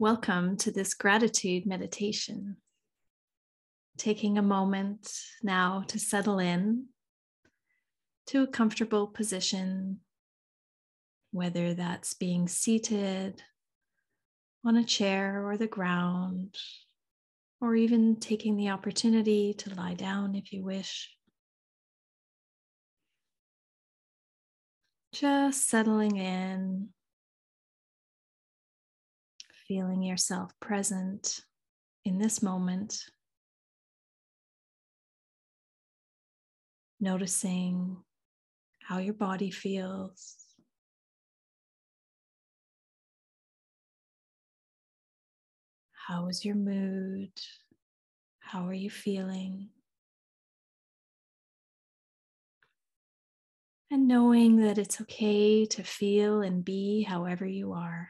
Welcome to this gratitude meditation. Taking a moment now to settle in to a comfortable position, whether that's being seated on a chair or the ground, or even taking the opportunity to lie down if you wish. Just settling in feeling yourself present in this moment, noticing how your body feels. How is your mood? How are you feeling? And knowing that it's okay to feel and be however you are.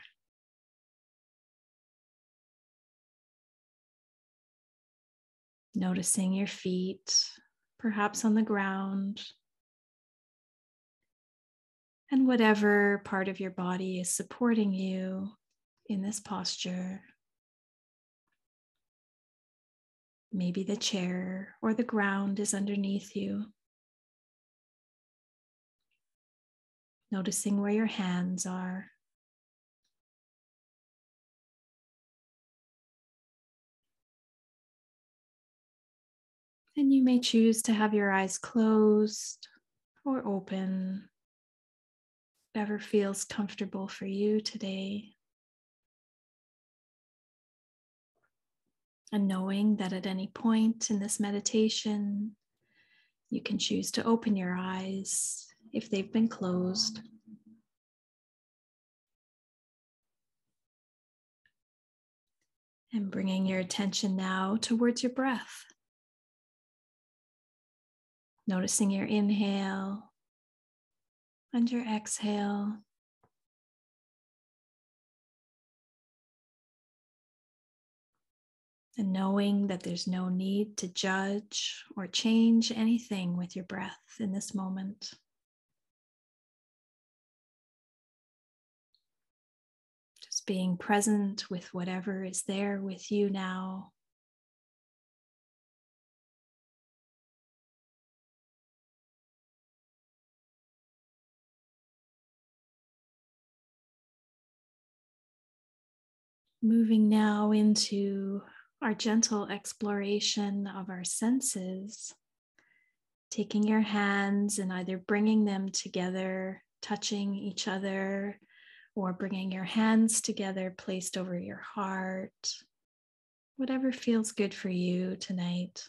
Noticing your feet, perhaps on the ground, and whatever part of your body is supporting you in this posture. Maybe the chair or the ground is underneath you. Noticing where your hands are. And you may choose to have your eyes closed or open, whatever feels comfortable for you today. And knowing that at any point in this meditation, you can choose to open your eyes if they've been closed. And bringing your attention now towards your breath. Noticing your inhale and your exhale. And knowing that there's no need to judge or change anything with your breath in this moment. Just being present with whatever is there with you now. Moving now into our gentle exploration of our senses, taking your hands and either bringing them together, touching each other, or bringing your hands together placed over your heart. Whatever feels good for you tonight,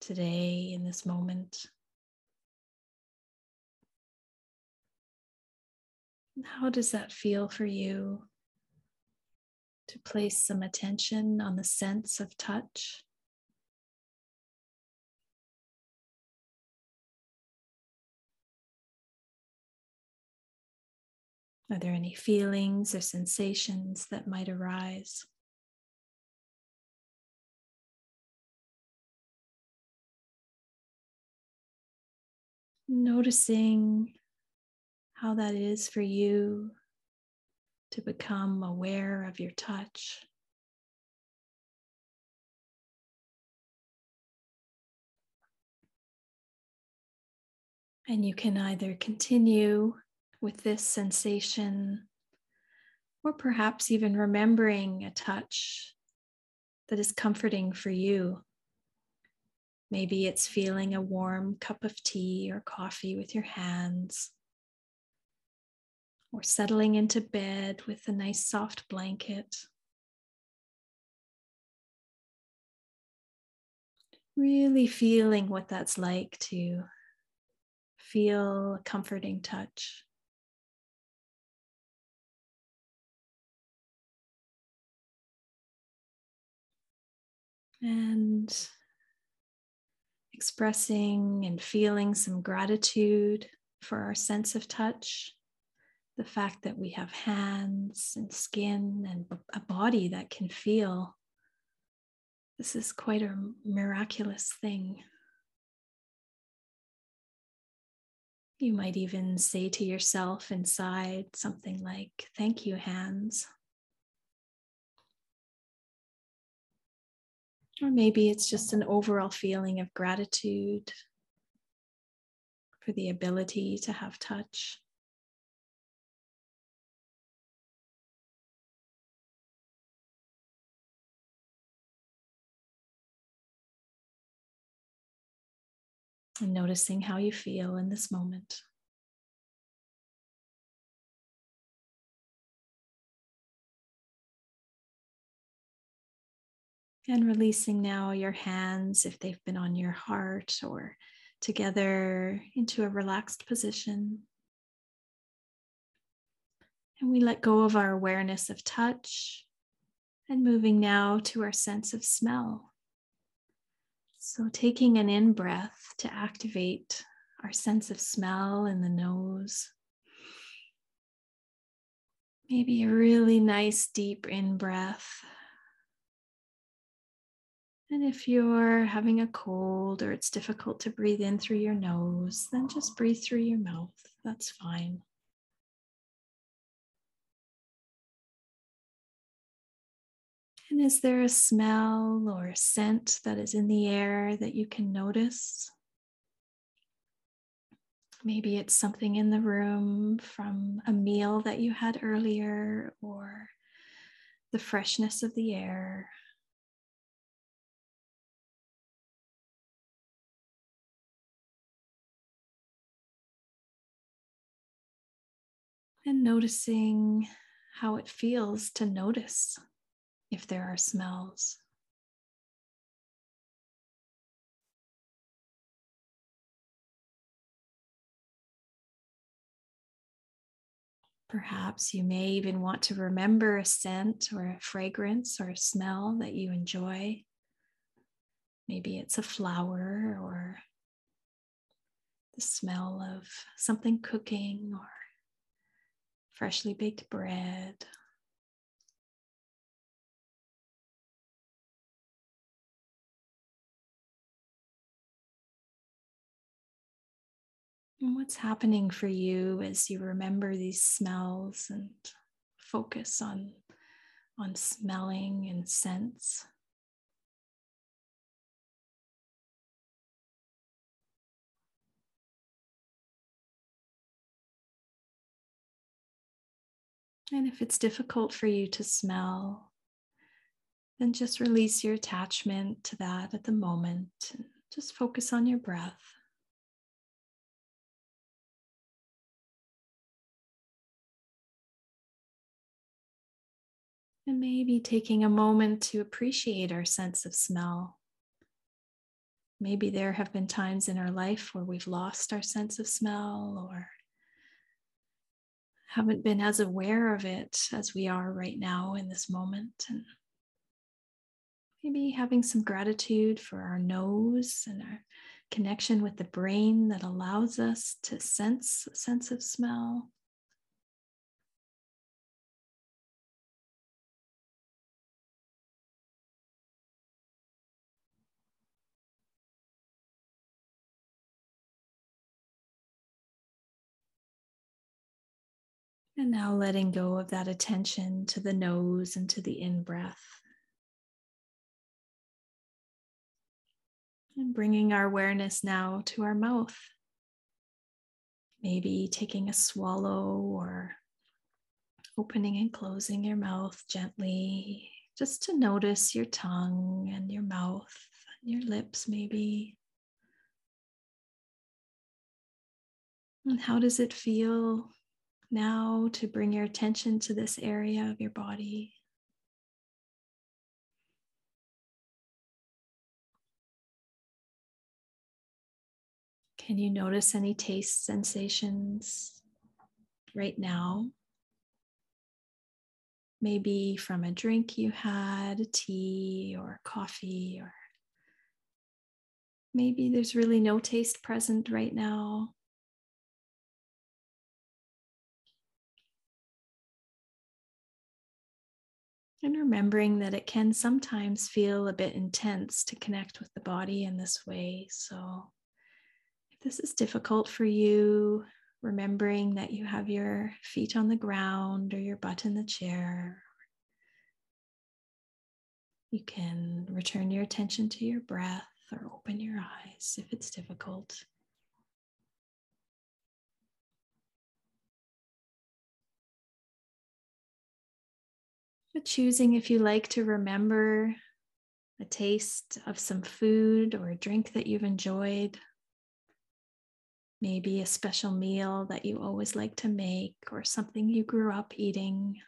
today, in this moment. How does that feel for you? To place some attention on the sense of touch. Are there any feelings or sensations that might arise? Noticing how that is for you to become aware of your touch. And you can either continue with this sensation or perhaps even remembering a touch that is comforting for you. Maybe it's feeling a warm cup of tea or coffee with your hands or settling into bed with a nice soft blanket. Really feeling what that's like to feel a comforting touch. And expressing and feeling some gratitude for our sense of touch the fact that we have hands and skin and a body that can feel. This is quite a miraculous thing. You might even say to yourself inside something like, Thank you, hands. Or maybe it's just an overall feeling of gratitude for the ability to have touch. And noticing how you feel in this moment. And releasing now your hands if they've been on your heart or together into a relaxed position. And we let go of our awareness of touch and moving now to our sense of smell. So, taking an in breath to activate our sense of smell in the nose. Maybe a really nice deep in breath and if you're having a cold or it's difficult to breathe in through your nose, then just breathe through your mouth. That's fine. And is there a smell or a scent that is in the air that you can notice? Maybe it's something in the room from a meal that you had earlier or the freshness of the air. and noticing how it feels to notice if there are smells. Perhaps you may even want to remember a scent or a fragrance or a smell that you enjoy. Maybe it's a flower or the smell of something cooking or freshly baked bread. What's happening for you as you remember these smells and focus on, on smelling and scents? And if it's difficult for you to smell, then just release your attachment to that at the moment and just focus on your breath. And maybe taking a moment to appreciate our sense of smell. Maybe there have been times in our life where we've lost our sense of smell or haven't been as aware of it as we are right now in this moment. And maybe having some gratitude for our nose and our connection with the brain that allows us to sense a sense of smell. And now letting go of that attention to the nose and to the in breath. And bringing our awareness now to our mouth. Maybe taking a swallow or opening and closing your mouth gently, just to notice your tongue and your mouth and your lips, maybe. And how does it feel now to bring your attention to this area of your body. Can you notice any taste sensations right now? Maybe from a drink you had, tea or coffee, or maybe there's really no taste present right now. And remembering that it can sometimes feel a bit intense to connect with the body in this way. So, if this is difficult for you, remembering that you have your feet on the ground or your butt in the chair, You can return your attention to your breath or open your eyes if it's difficult. But choosing if you like to remember a taste of some food or a drink that you've enjoyed, maybe a special meal that you always like to make or something you grew up eating.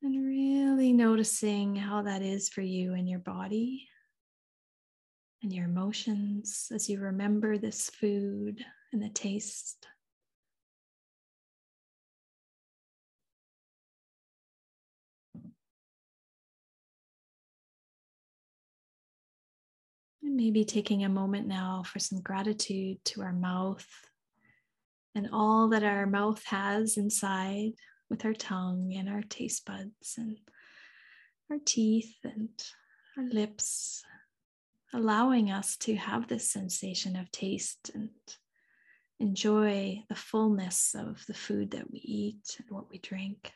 And really noticing how that is for you and your body and your emotions as you remember this food and the taste. And maybe taking a moment now for some gratitude to our mouth and all that our mouth has inside with our tongue and our taste buds and our teeth and our lips, allowing us to have this sensation of taste and enjoy the fullness of the food that we eat and what we drink.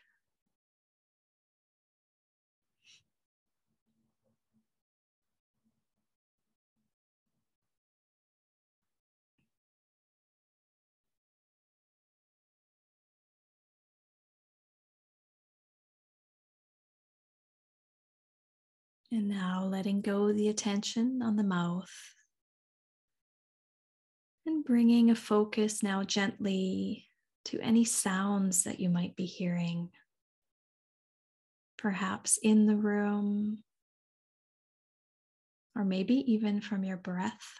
And now letting go the attention on the mouth. And bringing a focus now gently to any sounds that you might be hearing, perhaps in the room, or maybe even from your breath.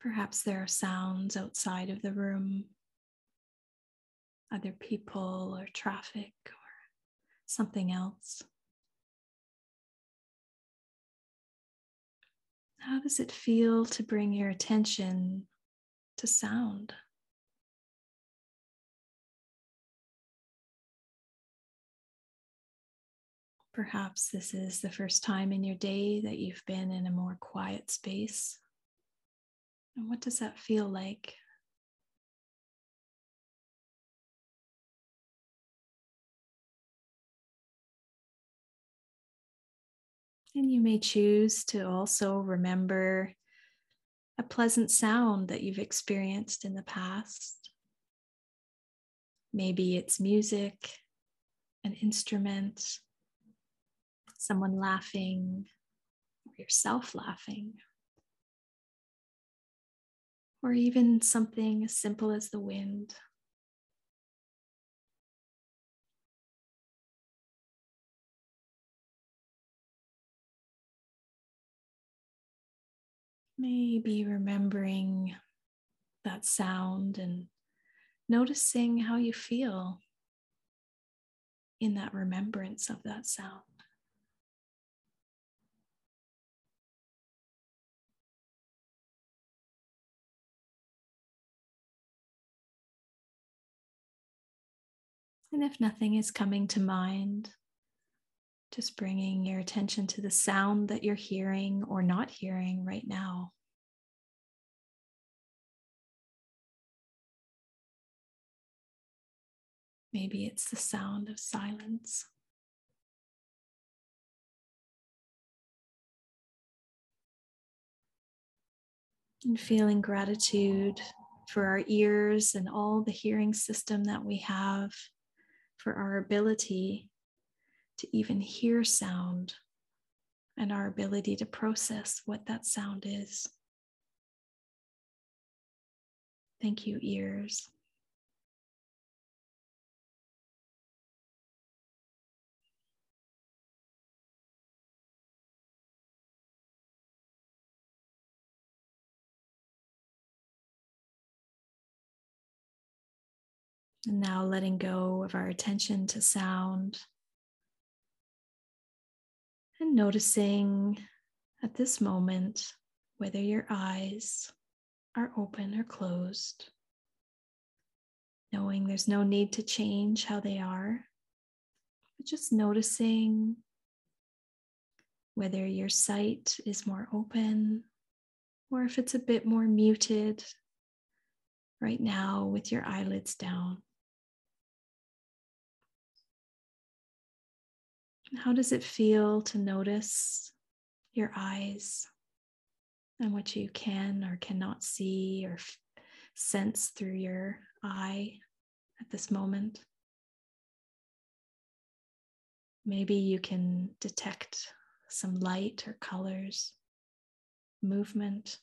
Perhaps there are sounds outside of the room, other people or traffic something else? How does it feel to bring your attention to sound? Perhaps this is the first time in your day that you've been in a more quiet space. And what does that feel like? And you may choose to also remember a pleasant sound that you've experienced in the past. Maybe it's music, an instrument, someone laughing, or yourself laughing, or even something as simple as the wind. Maybe remembering that sound and noticing how you feel in that remembrance of that sound. And if nothing is coming to mind, just bringing your attention to the sound that you're hearing or not hearing right now. Maybe it's the sound of silence. And feeling gratitude for our ears and all the hearing system that we have, for our ability to even hear sound and our ability to process what that sound is. Thank you, ears. And now letting go of our attention to sound and noticing at this moment whether your eyes are open or closed, knowing there's no need to change how they are, but just noticing whether your sight is more open or if it's a bit more muted, right now with your eyelids down. How does it feel to notice your eyes and what you can or cannot see or f- sense through your eye at this moment? Maybe you can detect some light or colors, movement.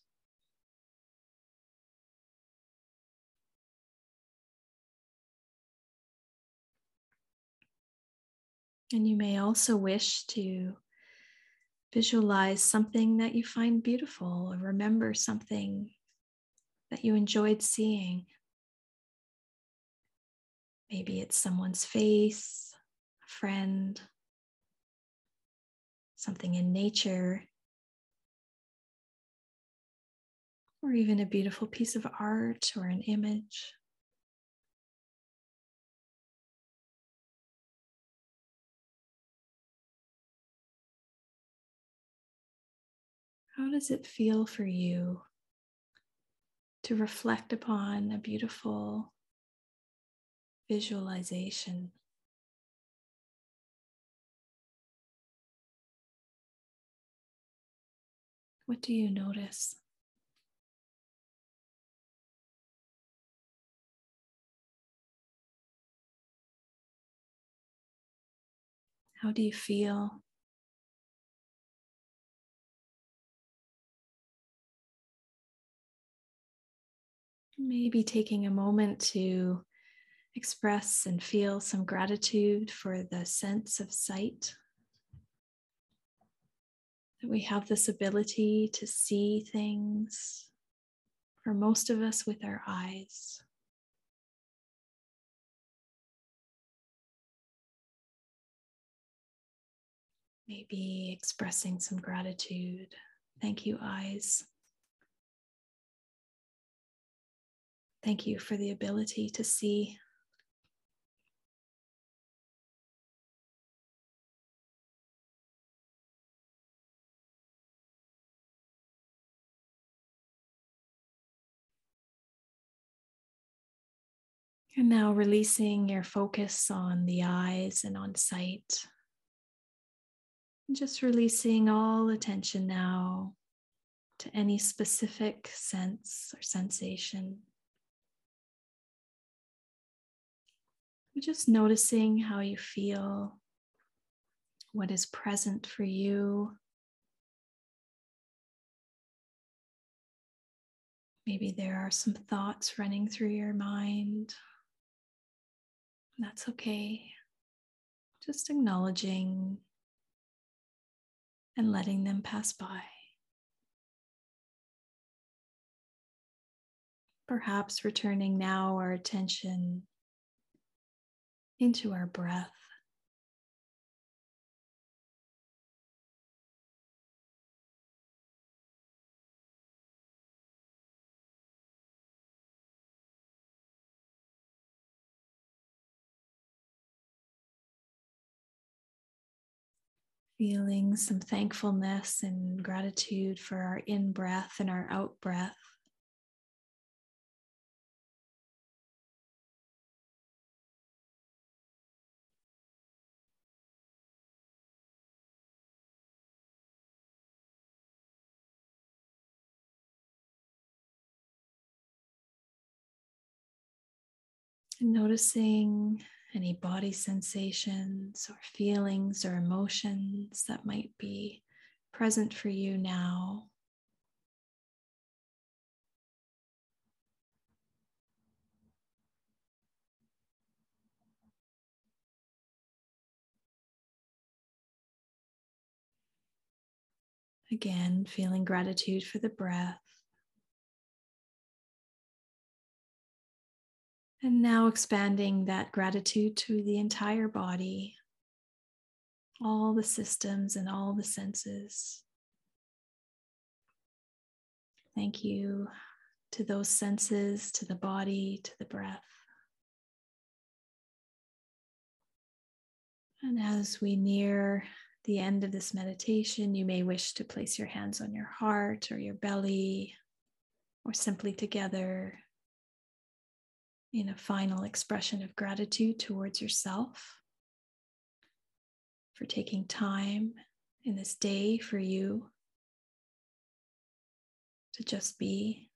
And you may also wish to visualize something that you find beautiful or remember something that you enjoyed seeing. Maybe it's someone's face, a friend, something in nature, or even a beautiful piece of art or an image. How does it feel for you to reflect upon a beautiful visualization? What do you notice? How do you feel? Maybe taking a moment to express and feel some gratitude for the sense of sight. That we have this ability to see things, for most of us, with our eyes. Maybe expressing some gratitude. Thank you, eyes. Thank you for the ability to see. And now releasing your focus on the eyes and on sight. Just releasing all attention now to any specific sense or sensation. Just noticing how you feel, what is present for you. Maybe there are some thoughts running through your mind. That's okay. Just acknowledging and letting them pass by. Perhaps returning now our attention into our breath. Feeling some thankfulness and gratitude for our in breath and our out breath. Noticing any body sensations or feelings or emotions that might be present for you now. Again, feeling gratitude for the breath. And now expanding that gratitude to the entire body, all the systems and all the senses. Thank you to those senses, to the body, to the breath. And as we near the end of this meditation, you may wish to place your hands on your heart or your belly, or simply together in a final expression of gratitude towards yourself for taking time in this day for you to just be.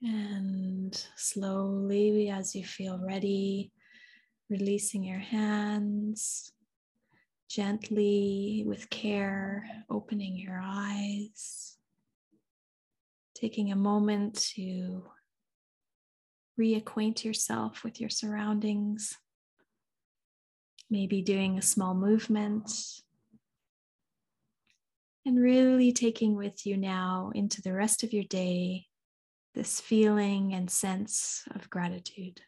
And slowly, as you feel ready, releasing your hands, gently, with care, opening your eyes, taking a moment to reacquaint yourself with your surroundings, maybe doing a small movement. And really taking with you now into the rest of your day this feeling and sense of gratitude.